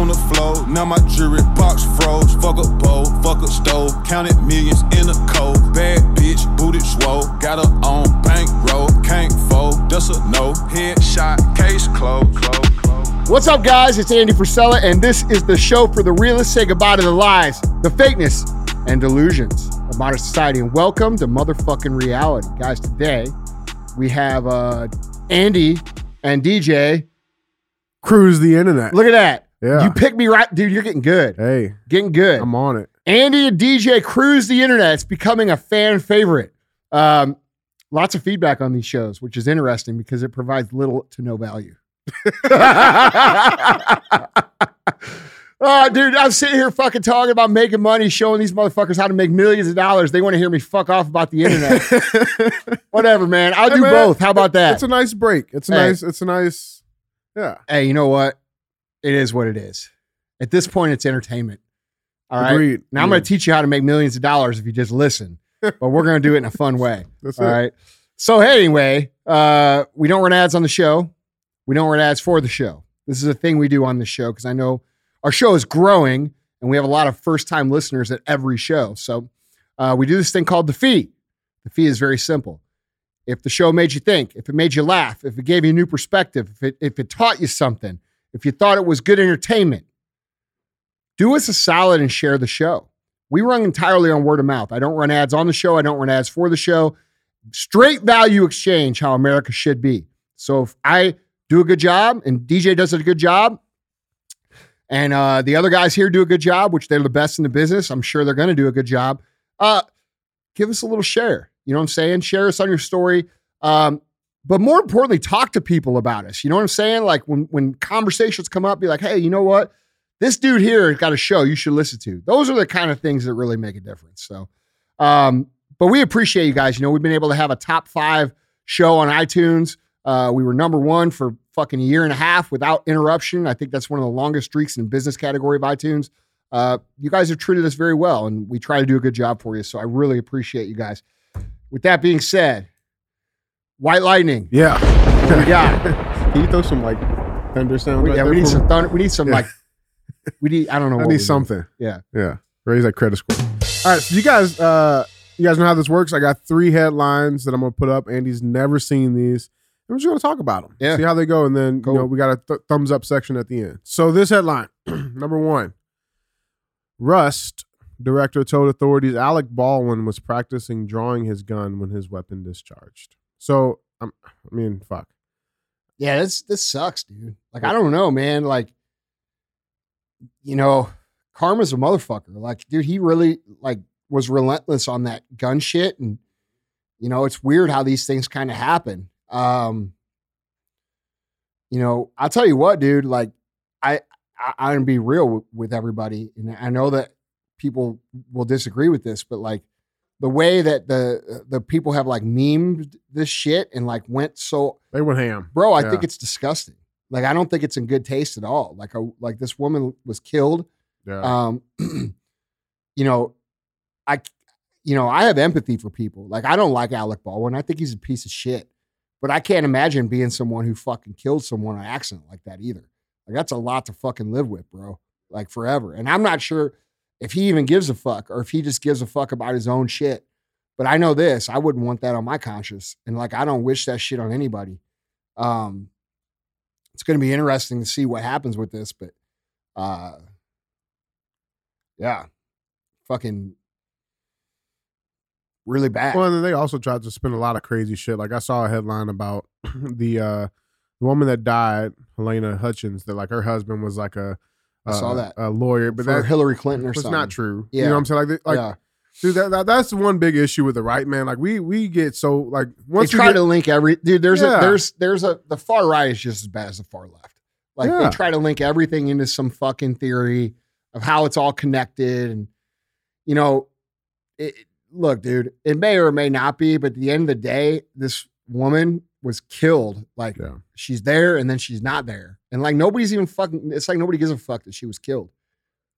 on the floor. Now my jewelry box froze. Fuck a bowl, fuck a stove. Counted millions in a cold. Bad bitch, booted swole. Got her on bankroll. Can't fold, that's a no. Headshot, case closed. Close, close. What's up, guys? It's Andy Frisella, and this is the show for the realists. Say goodbye to the lies, the fakeness, and delusions of modern society. And welcome to motherfucking reality. Guys, today we have uh, Andy and DJ. Cruise the internet. Look at that. Yeah. You picked me right. Dude, you're getting good. Hey, Getting good. I'm on it. Andy and DJ cruise the internet. It's becoming a fan favorite. Um, lots of feedback on these shows, which is interesting because it provides little to no value. oh, dude, I'm sitting here fucking talking about making money, showing these motherfuckers how to make millions of dollars. They want to hear me fuck off about the internet. Whatever, man. I'll Hey, do man, both. How about that? It's a nice break. It's a Hey. nice. It's a nice. Yeah. hey, you know what? It is what it is. At this point, it's entertainment. All right. Agreed. Now I'm going to teach you how to make millions of dollars if you just listen, but we're going to do it in a fun way. That's All it. right. So hey, anyway, uh, we don't run ads on the show. We don't run ads for the show. This is a thing we do on the show because I know our show is growing and we have a lot of first-time listeners at every show. So uh, we do this thing called the fee. The fee is very simple. If the show made you think, if it made you laugh, if it gave you a new perspective, if it, if it taught you something, if you thought it was good entertainment, do us a solid and share the show. We run entirely on word of mouth. I don't run ads on the show. I don't run ads for the show. Straight value exchange, how America should be. So if I do a good job and DJ does a good job, and uh, the other guys here do a good job, which they're the best in the business, I'm sure they're going to do a good job. Uh, give us a little share. You know what I'm saying? Share us on your story. Um, but more importantly, talk to people about us. You know what I'm saying? Like when when conversations come up, be like, hey, you know what? This dude here got a show you should listen to. Those are the kind of things that really make a difference. So, um, but we appreciate you guys. You know, we've been able to have a top five show on iTunes. Uh, we were number one for fucking a year and a half without interruption. I think that's one of the longest streaks in business category of iTunes. Uh, you guys have treated us very well, and we try to do a good job for you. So I really appreciate you guys. With that being said, White Lightning, Yeah. what we got? Can you throw some like thunder? We- right yeah, we need some thunder. We need some Yeah. like we need. I don't know. I we need something. Yeah. Yeah. Raise that credit score. All right. So you guys, uh, you guys know how this works. I got three headlines that I'm gonna put up. Andy's never seen these. And we're just gonna talk about them. Yeah. See how they go, and then Cool. you know we got a th- thumbs up section at the end. So this headline, number one, Rust director told authorities Alec Baldwin was practicing drawing his gun when his weapon discharged. So um, I mean, fuck. Yeah, this this sucks, dude. Like I don't know, man. Like, you know, karma's a motherfucker. Like, dude, he really like was relentless on that gun shit, and you know, it's weird how these things kind of happen. Um, you know, I'll tell you what, dude. Like, I, I I'm gonna be real with, with everybody, and I know that people will disagree with this, but like the way that the the people have like memed this shit and like went so They went ham. bro i Yeah. think it's disgusting. Like i don't think it's in good taste at all. Like a, like this woman was killed. Yeah. um you know i you know i have empathy for people. Like i don't like alec baldwin. I think he's a piece of shit. But i can't imagine being someone who fucking killed someone on accident like that either. Like that's a lot to fucking live with bro. Like forever. And i'm not sure if he even gives a fuck or if he just gives a fuck about his own shit but i know this i wouldn't want that on my conscience and like i don't wish that shit on anybody um, it's going to be interesting to see what happens with this, but uh, yeah, fucking really bad. Well, and they also tried to spin a lot of crazy shit. Like I saw a headline about the uh the woman that died, Helena Hutchins, that like her husband was like a I saw uh, that. a lawyer, but that Hillary Clinton or something. not true. Yeah. You know what I'm saying? Like, they- like yeah. dude, that, that that's one big issue with the right man. Like we we get so like They once you try get, to link every dude. There's Yeah. a there's there's a the far right is just as bad as the far left. Like Yeah. they try to link everything into some fucking theory of how it's all connected, and you know, it, look, dude, it may or may not be, but at the end of the day, this woman was killed. Like Yeah. she's there and then she's not there. And like nobody's even fucking it's like nobody gives a fuck that she was killed.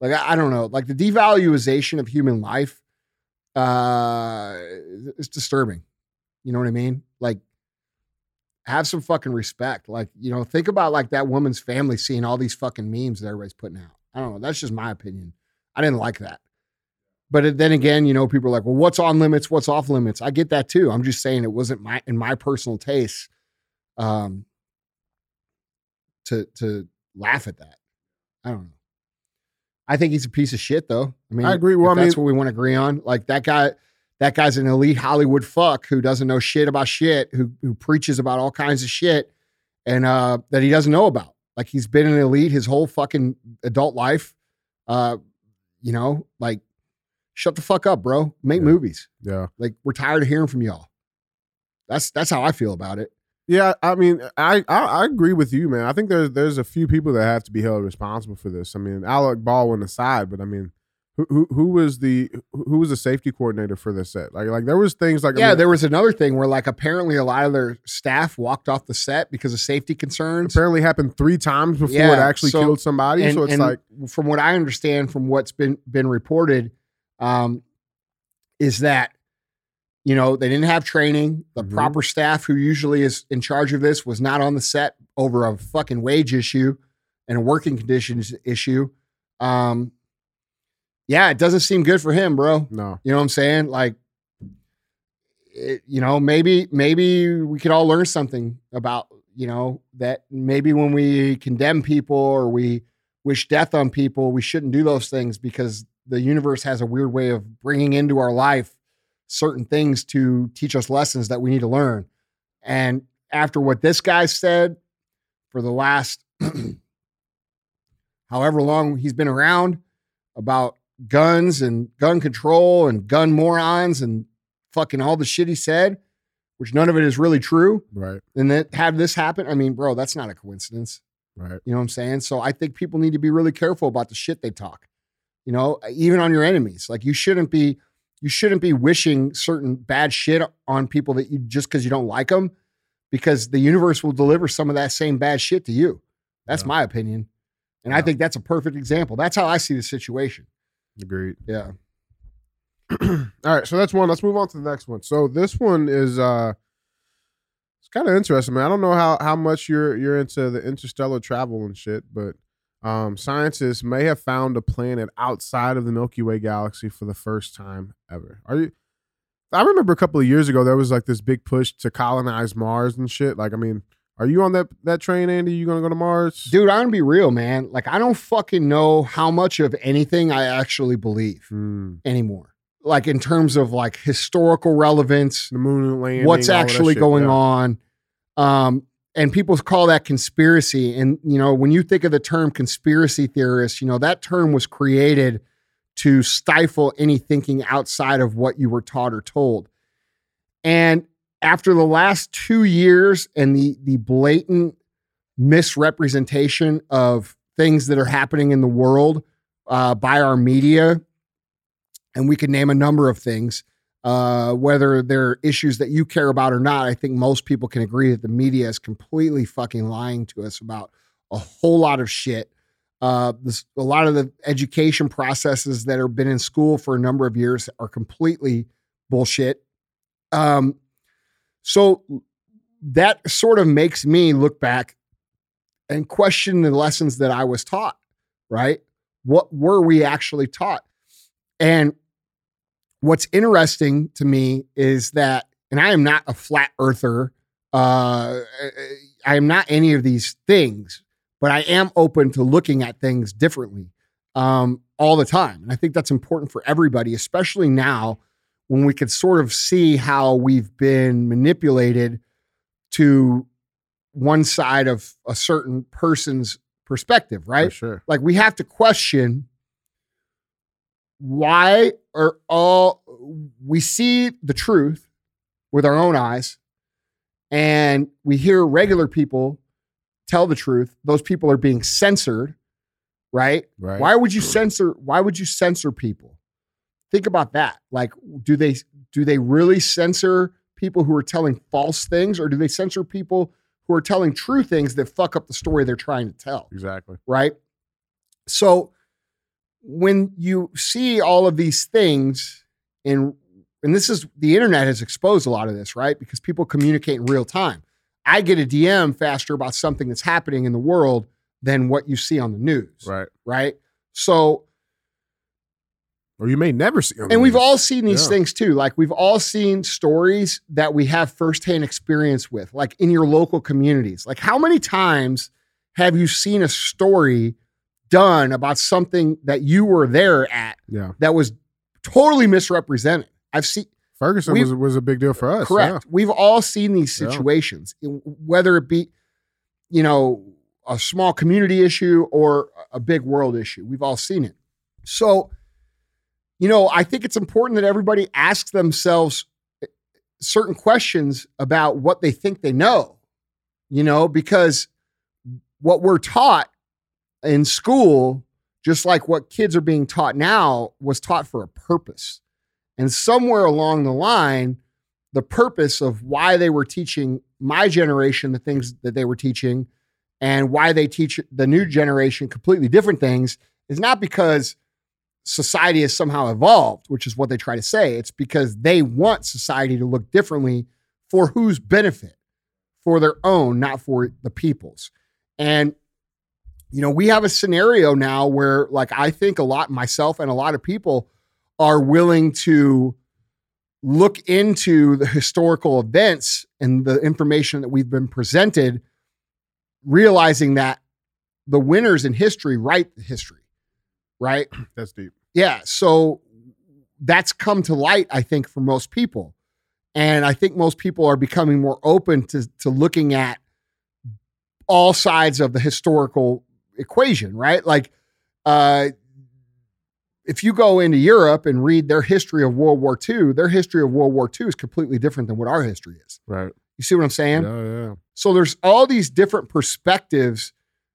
Like I, I don't know. Like the devaluation of human life uh it's disturbing. You know what I mean? Like have some fucking respect. Like, you know, think about like that woman's family seeing all these fucking memes that everybody's putting out. I don't know. That's just my opinion. I didn't like that. But then again, you know, people are like, well, what's on limits? What's off limits? I get that too. I'm just saying it wasn't my in my personal taste um to to laugh at that. I don't know. I think he's a piece of shit though. I mean, I agree. Well, I that's what we want to agree on. Like that guy, that guy's an elite Hollywood fuck who doesn't know shit about shit, who who preaches about all kinds of shit and uh that he doesn't know about. Like he's been an elite his whole fucking adult life. Uh, you know, like shut the fuck up, bro. Make Yeah. movies. Yeah. Like we're tired of hearing from y'all. That's that's how I feel about it. Yeah, I mean, I, I I agree with you, man. I think there's there's a few people that have to be held responsible for this. I mean, Alec Baldwin aside, but I mean, who who, who was the who was the safety coordinator for this set? Like like there was things like I yeah, mean, there was another thing where like apparently a lot of their staff walked off the set because of safety concerns. apparently happened three times before it actually so- killed somebody. and, so it's like from what I understand from what's been been reported, um, is that you know they didn't have training. The Mhm. proper staff who usually is in charge of this was not on the set over a fucking wage issue and a working conditions issue. Um, yeah, it doesn't seem good for him, bro. no, You know what I'm saying? Like, it, you know, maybe maybe we could all learn something about you know that maybe when we condemn people or we wish death on people, we shouldn't do those things because the universe has a weird way of bringing into our life certain things to teach us lessons that we need to learn. And after what this guy said for the last however long he's been around about guns and gun control and gun morons and fucking all the shit he said, which none of it is really true, right, and that have this happen. I mean, bro, that's not a coincidence. right, You know what I'm saying? So I think people need to be really careful about the shit they talk. You know, even on your enemies. Like you shouldn't be you shouldn't be wishing certain bad shit on people that you just because you don't like them because the universe will deliver some of that same bad shit to you. That's Yeah. my opinion. And I think that's a perfect example. That's how I see the situation. agreed. Yeah. All right, so that's one. Let's move on to the next one. So this one is uh it's kind of interesting, man. I don't know how how much you're you're into the interstellar travel and shit, but um scientists may have found a planet outside of the Milky Way galaxy for the first time ever. Are you I remember a couple of years ago there was like this big push to colonize Mars and shit. Like, I mean, are you on that that train, Andy? You gonna go to Mars? Dude, I'm gonna be real, man. Like I don't fucking know how much of anything I actually believe Hmm. anymore. Like in terms of like historical relevance, the moon landing. what's all of that actually shit, going yeah. on. Um, and people call that conspiracy. And you know, when you think of the term conspiracy theorist, you know that term was created to stifle any thinking outside of what you were taught or told. And after the last two years and the the blatant misrepresentation of things that are happening in the world uh, by our media, and we can name a number of things, uh, whether they're issues that you care about or not. I think most people can agree that the media is completely fucking lying to us about a whole lot of shit. Uh, this, a lot of the education processes that have been in school for a number of years are completely bullshit. Um, so that sort of makes me look back and question the lessons that I was taught, right? What were we actually taught? And what's interesting to me is that, and I am not a flat earther, uh, I am not any of these things, but I am open to looking at things differently um, all the time. And I think that's important for everybody, especially now when we could sort of see how we've been manipulated to one side of a certain person's perspective, For right? sure. Like we have to question why are all we see the truth with our own eyes and we hear regular people tell the truth those people are being censored right Right. why would you censor why would you censor people think about that like do they do they really censor people who are telling false things or do they censor people who are telling true things that fuck up the story they're trying to tell Exactly. right? So when you see all of these things in and this is the internet has exposed a lot of this, right? Because people communicate in real time. I get a DM faster about something that's happening in the world than what you see on the news. Right. Right. So, Or you may never see. and we've all seen these Yeah. things too. Like we've all seen stories that we have firsthand experience with, like in your local communities. Like how many times have you seen a story done about something that you were there at Yeah. that was totally misrepresented? I've seen Ferguson was was a big deal for us. Correct. We've all seen these Yeah. situations, whether it be, you know, a small community issue or a big world issue. We've all seen it. So, you know, I think it's important that everybody asks themselves eh, certain questions about what they think they know, you know, because what we're taught in school, just like what kids are being taught now, was taught for a purpose. And somewhere along the line, the purpose of why they were teaching my generation the things that they were teaching and why they teach the new generation completely different things is not because society has somehow evolved, which is what they try to say. It's because they want society to look differently for whose benefit? For their own, not for the people's. And you know, we have a scenario now where like I think a lot myself and a lot of people are willing to look into the historical events and the information that we've been presented, realizing that the winners in history write the history, right? That's deep. Yeah. So that's come to light, I think, for most people. And I think most people are becoming more open to, to looking at all sides of the historical equation, right? Like, uh, if you go into Europe and read their history of World War II, their history of World War II is completely different than what our history is. Right. You see what I'm saying? Yeah. Yeah. So there's all these different perspectives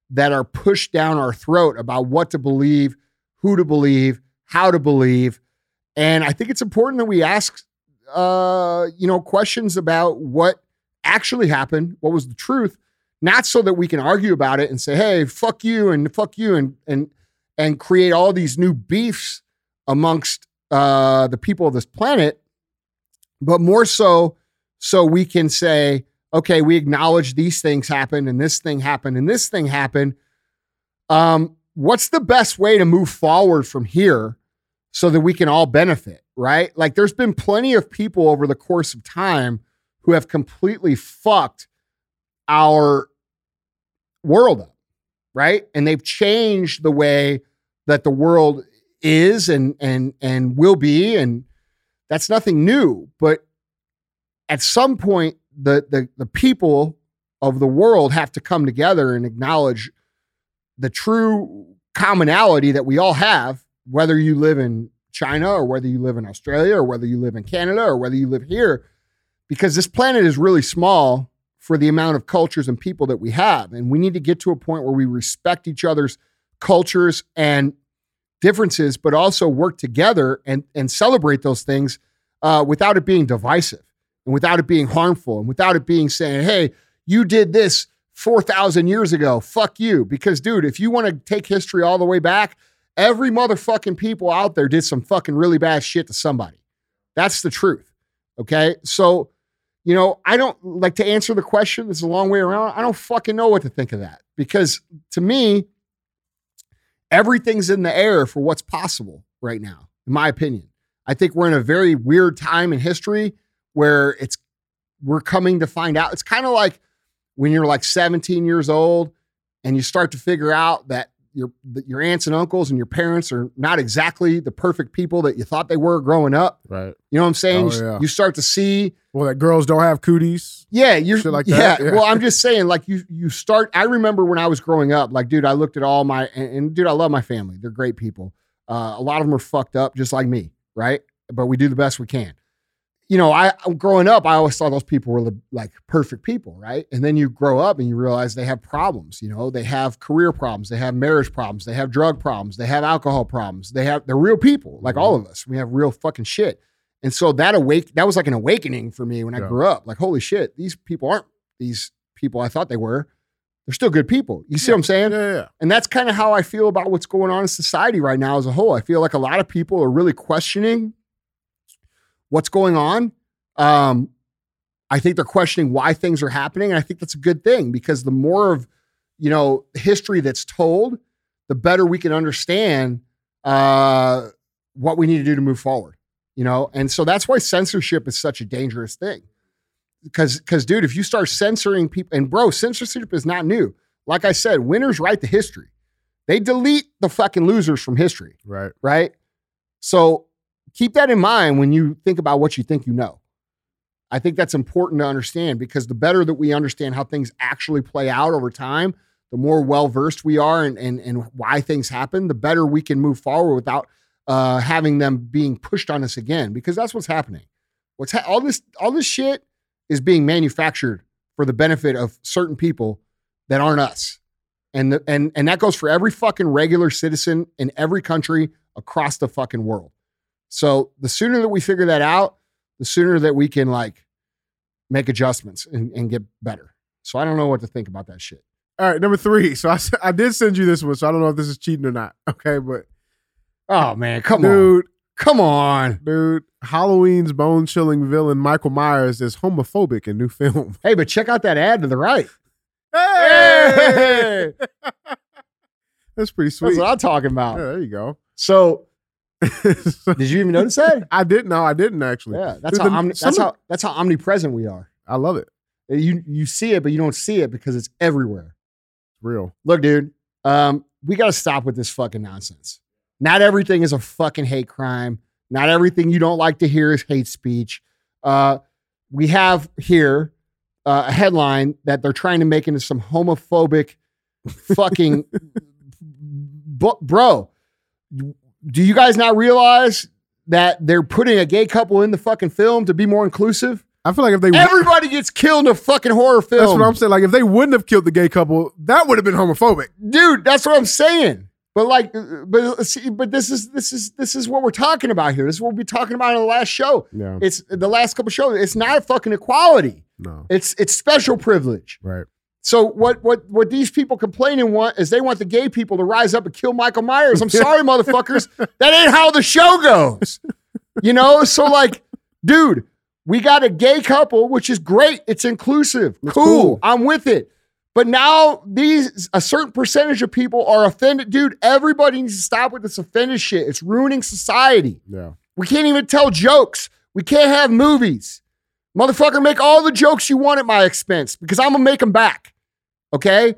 that are pushed down our throat about what to believe, who to believe, how to believe. And I think it's important that we ask uh, you know, questions about what actually happened, what was the truth, not so that we can argue about it and say, "Hey, fuck you" and "fuck you" and and and create all these new beefs amongst uh, the people of this planet, but more so so we can say, okay, we acknowledge these things happened and this thing happened and this thing happened. Um, what's the best way to move forward from here so that we can all benefit, right? Like there's been plenty of people over the course of time who have completely fucked our world up, right? And they've changed the way that the world is and and and will be and that's nothing new, but at some point the the the people of the world have to come together and acknowledge the true commonality that we all have whether you live in China or whether you live in Australia or whether you live in Canada or whether you live here because this planet is really small for the amount of cultures and people that we have and we need to get to a point where we respect each other's cultures and differences but also work together and and celebrate those things uh, without it being divisive and without it being harmful and without it being saying, hey, you did this 4,000 years ago. Fuck you. Because, dude, if you want to take history all the way back, every motherfucking people out there did some fucking really bad shit to somebody. That's the truth. Okay. So, you know, I don't like to answer the question. Is a long way around. I don't fucking know what to think of that because to me, everything's in the air for what's possible right now, in my opinion. I think we're in a very weird time in history where it's we're coming to find out. It's kind of like when you're like 17 years old and you start to figure out that your your aunts and uncles and your parents are not exactly the perfect people that you thought they were growing up. Right. You know what I'm saying? Oh, You- yeah. You start to see Well, that girls don't have cooties. yeah, you're Shit like yeah. that, yeah. Well, I'm just saying, like you you start. I remember when I was growing up, like, dude, I looked at all my and, and dude, I love my family. They're great people. Uh, a lot of them are fucked up, just like me, right? But we do the best we can. You know, I growing up, I always thought those people were like perfect people, right? And then you grow up and you realize they have problems. You know, they have career problems, they have marriage problems, they have drug problems, they have alcohol problems. They have they're real people, like all mm-hmm. of us. We have real fucking shit. And so that awake that was like an awakening for me when I grew up. Like, holy shit, these people aren't these people I thought they were. They're still good people. You see what I'm saying? Yeah, yeah. And that's kind of how I feel about what's going on in society right now as a whole. I feel like a lot of people are really questioning what's going on. Um, I think they're questioning why things are happening. And I think that's a good thing because the more of, you know, history that's told, the better we can understand uh, what we need to do to move forward. You know, and so that's why censorship is such a dangerous thing. Because, because, dude, if you start censoring people, and bro, censorship is not new. Like I said, winners write the history. They delete the fucking losers from history, Right. right? So keep that in mind when you think about what you think you know. I think that's important to understand because the better that we understand how things actually play out over time, the more well versed we are and, and, and why things happen, the better we can move forward without uh, having them being pushed on us again. Because that's what's happening. What's ha- all this all this shit is being manufactured for the benefit of certain people that aren't us, and the, and and that goes for every fucking regular citizen in every country across the fucking world. So the sooner that we figure that out, the sooner that we can like make adjustments and, and get better. So I don't know what to think about that shit. All right, number three. So I, I did send you this one, so I don't know if this is cheating or not. Okay, but Oh man, come on, dude, come on. dude, Halloween's bone chilling villain Michael Myers is homophobic in new film. Hey, but check out that ad to the right. Hey, that's pretty sweet. That's what I'm talking about. there you go. So did you even notice that? I didn't know. I didn't actually. Yeah, that's how the- omni- that's of- how that's how omnipresent we are. I love it. You you see it, but you don't see it because it's everywhere. Real. Look, dude, um, we got to stop with this fucking nonsense. Not everything is a fucking hate crime. Not everything you don't like to hear is hate speech. Uh, we have here uh, a headline that they're trying to make into some homophobic fucking Bu- bro. Do you guys not realize that they're putting a gay couple in the fucking film to be more inclusive? I feel like if they Everybody gets killed in a fucking horror film. that's what I'm saying. Like if they wouldn't have killed the gay couple, that would have been homophobic. dude that's what i'm saying but like but see, but this is this is this is what we're talking about here this is what we'll be talking about in the last show Yeah. it's the last couple shows it's not a fucking equality No. it's it's special privilege Right. So what what what these people complaining want is they want the gay people to rise up and kill michael myers. I'm sorry motherfuckers. That ain't how the show goes. You know so like dude we got a gay couple which is great. It's inclusive. It's cool. cool. i'm with it. But now these a certain percentage of people are offended. Dude everybody needs to stop with this offended shit. It's ruining society. Yeah. we can't even tell jokes. We can't have movies. Motherfucker make all the jokes you want at my expense because i'm gonna make them back okay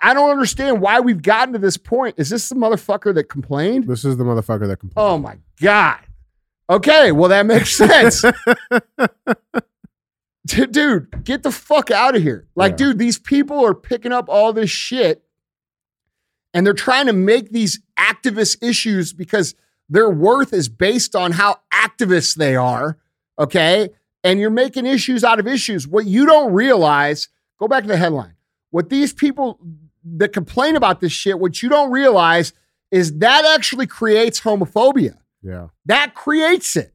i don't understand why we've gotten to this point is this the motherfucker that complained This is the motherfucker that complained. Oh my God. Okay, well, that makes sense. Dude, get the fuck out of here. Like, Yeah. dude, these people are picking up all this shit and they're trying to make these activist issues because their worth is based on how activists they are. Okay. And you're making issues out of issues. What you don't realize, go back to the headline. What these people that complain about this shit, what you don't realize is that actually creates homophobia. Yeah. That creates it.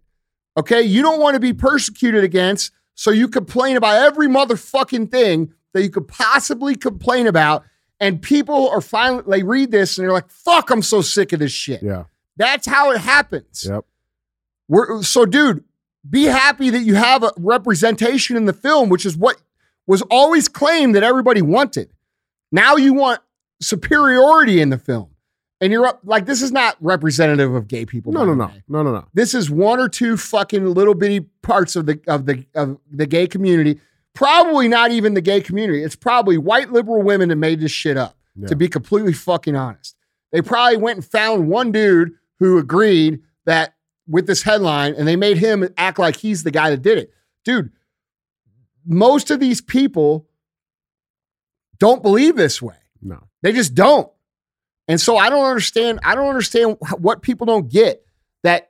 Okay. You don't want to be persecuted against, so you complain about every motherfucking thing that you could possibly complain about. And people are finally, they read this and they're like, fuck, I'm so sick of this shit. Yeah. That's how it happens. Yep. We're, so, dude, be happy that you have a representation in the film, which is what was always claimed that everybody wanted. Now you want superiority in the film. And you're up, like, this is not representative of gay people. No, no, no. No, no, no. This is one or two fucking little bitty parts of the of the of the gay community. Probably not even the gay community. It's probably white liberal women that made this shit up. Yeah. To be completely fucking honest, they probably went and found one dude who agreed that with this headline, and they made him act like he's the guy that did it. Dude, most of these people don't believe this way. No. They just don't. And so I don't understand. I don't understand what people don't get that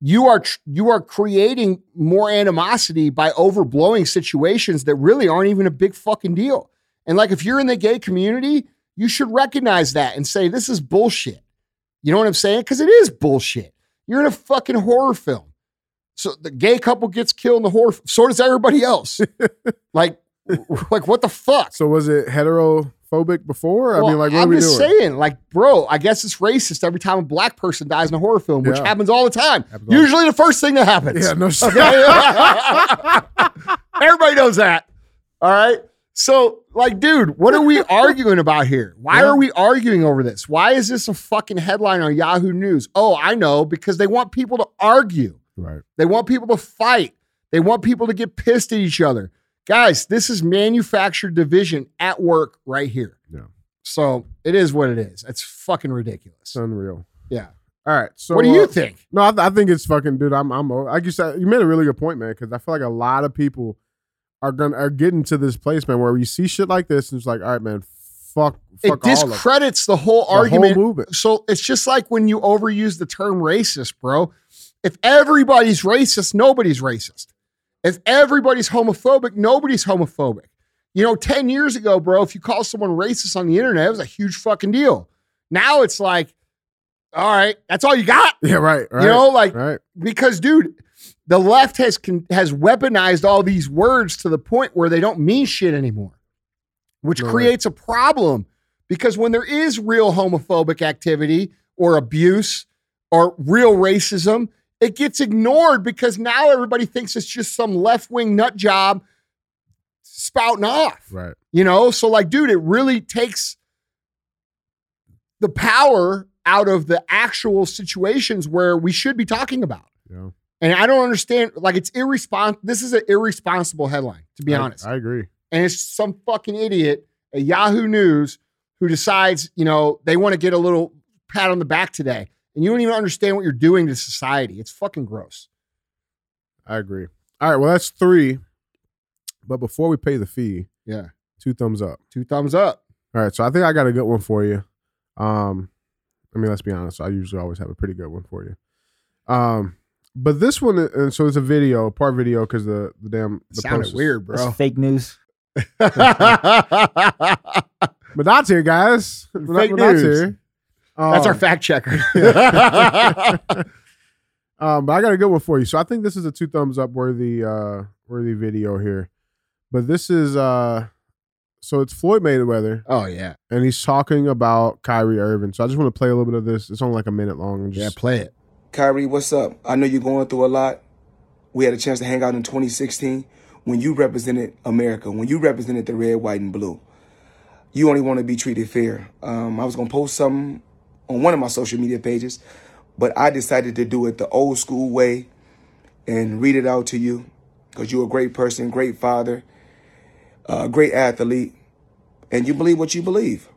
you are you are creating more animosity by overblowing situations that really aren't even a big fucking deal. And like if you're in the gay community, you should recognize that and say this is bullshit. You know what I'm saying? Because it is bullshit. You're in a fucking horror film. So the gay couple gets killed in the horror. So does everybody else. like, like what the fuck? So was it heterophobic before? I Well, mean, like, what I'm are we just doing? saying, like, bro, I guess it's racist every time a black person dies in a horror film, which Yeah. happens all the time. Happens all- Usually the first thing that happens. Yeah, no shit. Everybody knows that. All right. So, like, dude, what are we arguing about here? Why Yeah. are we arguing over this? Why is this a fucking headline on Yahoo News? Oh, I know, because they want people to argue. Right. They want people to fight. They want people to get pissed at each other. Guys, this is manufactured division at work right here. Yeah. So it is what it is. It's fucking ridiculous. It's unreal. Yeah. All right. So what do you uh, think? No, I, I think it's fucking, dude. I'm, I'm, like you said, you made a really good point, man. Because I feel like a lot of people are gonna are getting to this place, man, where you see shit like this, and it's like, all right, man, fuck, It fuck all of it. discredits the whole The argument. so it's just like when you overuse the term racist, bro. If everybody's racist, nobody's racist. If everybody's homophobic, nobody's homophobic. You know, 10 years ago, bro, if you call someone racist on the internet, it was a huge fucking deal. Now it's like, all right, that's all you got. Yeah, right, right. You know, like right. because dude, the left has con- has weaponized all these words to the point where they don't mean shit anymore, which way. creates a problem because when there is real homophobic activity or abuse or real racism, it gets ignored because now everybody thinks it's just some left wing nut job spouting off. Right. You know, so like, dude, it really takes the power out of the actual situations where we should be talking about. Yeah. And I don't understand, like, it's irresponsible. This is an irresponsible headline, to be I- honest. I agree. and it's some fucking idiot at Yahoo News who decides, you know, they want to get a little pat on the back today. And you don't even understand what you're doing to society. It's fucking gross. I agree. All right. Well, that's three. But before we pay the fee, Yeah. two thumbs up. Two thumbs up. All right. So I think I got a good one for you. Um, I mean, let's be honest. I usually always have a pretty good one for you. Um, but this one, and so it's a video, part video, because the the damn the Sounded post weird, That's bro. fake news. But that's here, guys. Fake But that's news. Here. That's our Um, fact checker. um, but I got a good one for you. So I think this is a two thumbs up worthy uh worthy video here. But this is uh so it's Floyd Mayweather oh, yeah. and he's talking about Kyrie Irving. So I just want to play a little bit of this. It's only like a minute long and Yeah, play it. Kyrie, what's up? I know you're going through a lot. We had a chance to hang out in 2016 when you represented America, when you represented the red, white, and blue. You only want to be treated fair. Um, I was going to post something on one of my social media pages, but I decided to do it the old school way and read it out to you because you're a great person, great father, a great athlete, and you believe what you believe.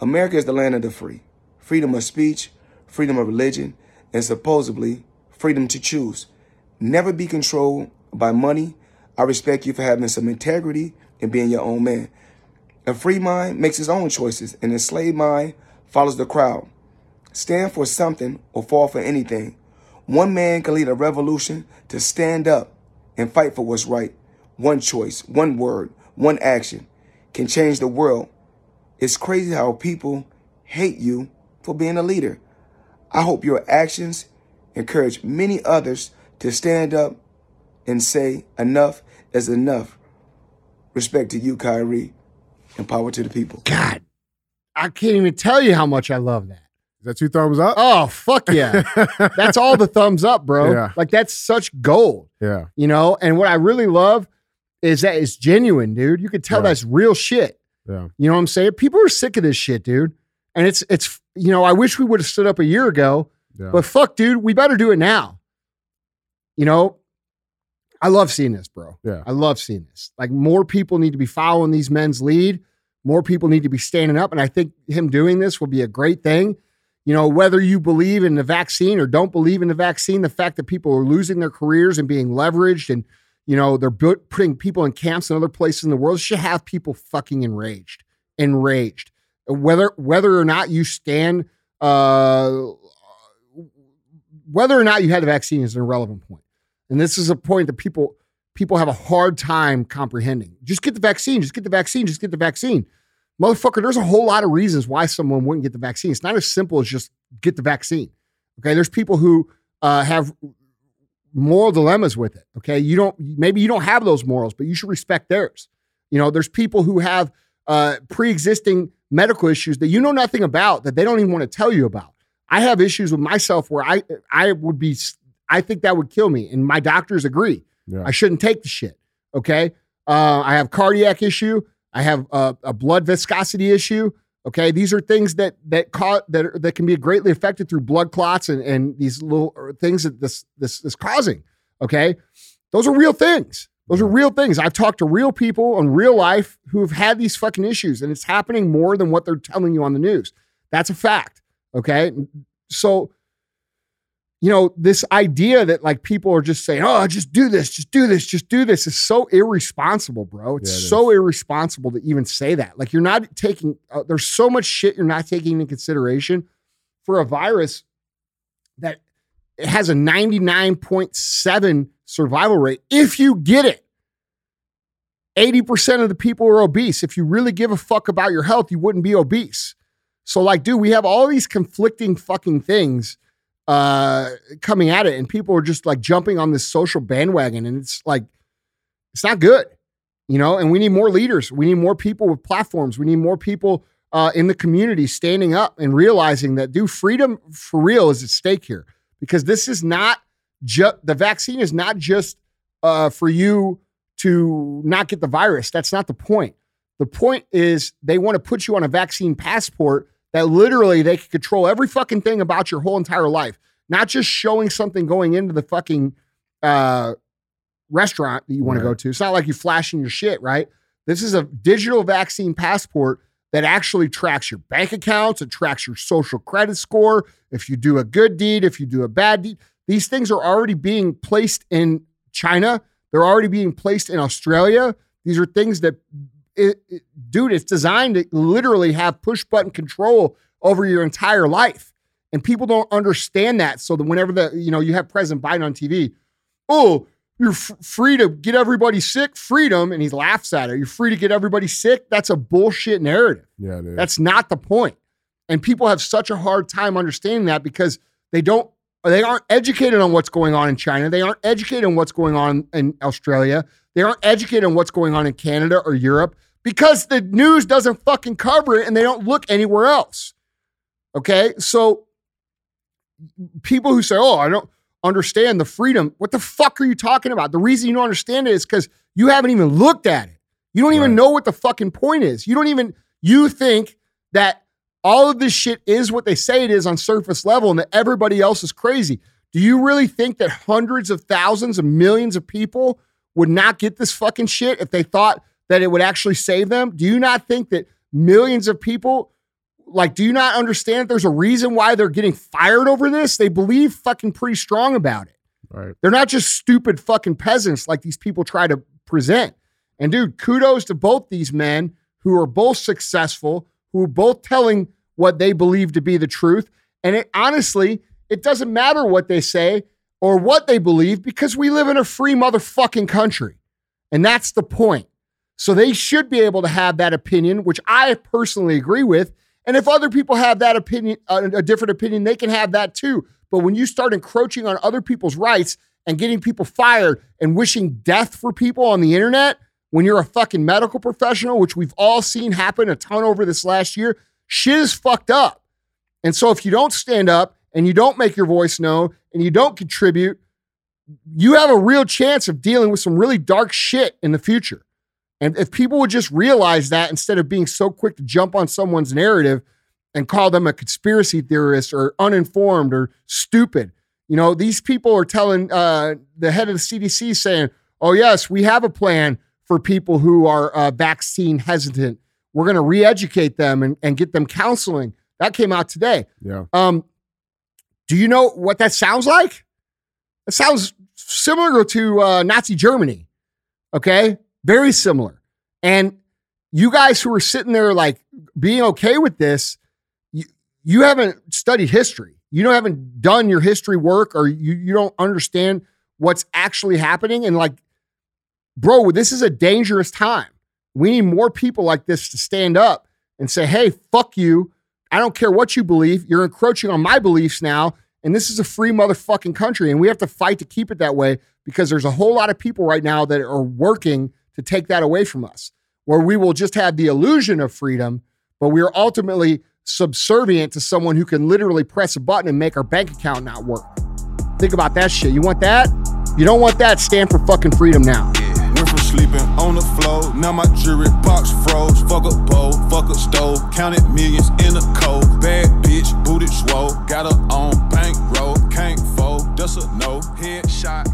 America is the land of the free. Freedom of speech, freedom of religion, and supposedly freedom to choose. Never be controlled by money. I respect you for having some integrity and being your own man. A free mind makes his own choices, an enslaved mind follows the crowd. Stand for something or fall for anything. One man can lead a revolution to stand up and fight for what's right. One choice, one word, one action can change the world. It's crazy how people hate you for being a leader. I hope your actions encourage many others to stand up and say enough is enough. Respect to you, Kyrie, and power to the people. God, I can't even tell you how much I love that. is that two thumbs up? Oh, fuck yeah. that's all the thumbs up, bro. Yeah. Like, that's such gold. yeah. you know and what i really love is that it's genuine dude you could tell Yeah. that's real shit Yeah. you know what i'm saying people are sick of this shit dude and it's it's you know i wish we would have stood up a year ago Yeah. but fuck dude we better do it now you know i love seeing this bro Yeah. i love seeing this like more people need to be following these men's lead more people need to be standing up and i think him doing this will be a great thing you know, whether you believe in the vaccine or don't believe in the vaccine, the fact that people are losing their careers and being leveraged and, you know, they're putting people in camps and other places in the world should have people fucking enraged, enraged. Whether, whether or not you stand, uh, whether or not you had the vaccine is an irrelevant point. And this is a point that people, people have a hard time comprehending. Just get the vaccine, just get the vaccine, just get the vaccine motherfucker, there's a whole lot of reasons why someone wouldn't get the vaccine. It's not as simple as just get the vaccine. Okay. There's people who uh, have moral dilemmas with it. Okay. You don't, maybe you don't have those morals, but you should respect theirs. You know, there's people who have uh, pre existing medical issues that you know nothing about that they don't even want to tell you about. I have issues with myself where I, I would be, I think that would kill me. And my doctors agree. Yeah. I shouldn't take the shit. Okay. Uh, I have cardiac issue. I have a, a blood viscosity issue. Okay, these are things that that cause that are, that can be greatly affected through blood clots and, and these little uh, things that this this is causing. Okay, those are real things. Those are real things. I've talked to real people in real life who have had these fucking issues, and it's happening more than what they're telling you on the news. That's a fact. Okay, so you know, this idea that like people are just saying, oh, just do this, just do this, just do this is so irresponsible, bro. It's Yeah, it so irresponsible to even say that. Like, you're not taking, uh, there's so much shit you're not taking into consideration for a virus that it has a 99.7 survival rate if you get it. 80% of the people are obese. If you really give a fuck about your health, you wouldn't be obese. So, like, dude, we have all these conflicting fucking things uh coming at it and people are just like jumping on this social bandwagon and it's like it's not good you know? And we need more leaders. We need more people with platforms. We need more people uh, in the community standing up and realizing that dude freedom for real is at stake here because this is not just the vaccine is not just uh, for you to not get the virus. That's not the point. The point is they want to put you on a vaccine passport that literally they can control every fucking thing about your whole entire life, not just showing something going into the fucking uh, restaurant that you want Right. to go to. It's not like you flashing your shit, right? This is a digital vaccine passport that actually tracks your bank accounts, it tracks your social credit score. If you do a good deed, if you do a bad deed, these things are already being placed in China. They're already being placed in Australia. These are things that it, it- dude, it's designed to literally have push button control over your entire life. And people don't understand that. So that whenever the, you know, you have President Biden on TV, oh, you're f- free to get everybody sick, freedom. And he laughs at it. You're free to get everybody sick. That's a bullshit narrative. Yeah, it is. That's not the point. And people have such a hard time understanding that because they don't they aren't educated on what's going on in China. They aren't educated on what's going on in Australia. They aren't educated on what's going on in Canada or Europe because the news doesn't fucking cover it and they don't look anywhere else. Okay? So people who say, "Oh, I don't understand the freedom." What the fuck are you talking about? The reason you don't understand it is cuz you haven't even looked at it. You don't even Right. know what the fucking point is. You don't even you think that all of this shit is what they say it is on surface level and that everybody else is crazy. Do you really think that hundreds of thousands of millions of people would not get this fucking shit if they thought that it would actually save them? Do you not think that millions of people like do you not understand that there's a reason why they're getting fired over this? They believe fucking pretty strong about it. right. They're not just stupid fucking peasants like these people try to present. And dude, kudos to both these men who are both successful, who are both telling what they believe to be the truth. And it honestly, it doesn't matter what they say or what they believe because we live in a free motherfucking country. And that's the point. So they should be able to have that opinion, which I personally agree with. And if other people have that opinion, uh, a different opinion, they can have that too. But when you start encroaching on other people's rights and getting people fired and wishing death for people on the internet, when you're a fucking medical professional, which we've all seen happen a ton over this last year, shit is fucked up. And so if you don't stand up and you don't make your voice known and you don't contribute, you have a real chance of dealing with some really dark shit in the future. And if people would just realize that instead of being so quick to jump on someone's narrative and call them a conspiracy theorist or uninformed or stupid, you know, these people are telling uh, the head of the CDC saying, oh, yes, we have a plan for people who are uh, vaccine hesitant. We're going to re educate them and, and get them counseling. That came out today. Yeah. Um, do you know what that sounds like? It sounds similar to uh, Nazi Germany. Okay, very similar. And you guys who are sitting there like being okay with this, you, you haven't studied history. You don't haven't done your history work, or you you don't understand what's actually happening. And like, bro, this is a dangerous time. We need more people like this to stand up and say, "Hey, fuck you." I don't care what you believe. You're encroaching on my beliefs now. And this is a free motherfucking country. And we have to fight to keep it that way because there's a whole lot of people right now that are working to take that away from us, where we will just have the illusion of freedom, but we are ultimately subservient to someone who can literally press a button and make our bank account not work. Think about that shit. You want that? You don't want that? Stand for fucking freedom now. Yeah. Went from sleeping on the floor, now my jewelry box froze. Fuck a bowl, fuck a stove, counted millions in a cold. Bad bitch, booted swole, got her on bankroll, can't fold, just a no. Headshot,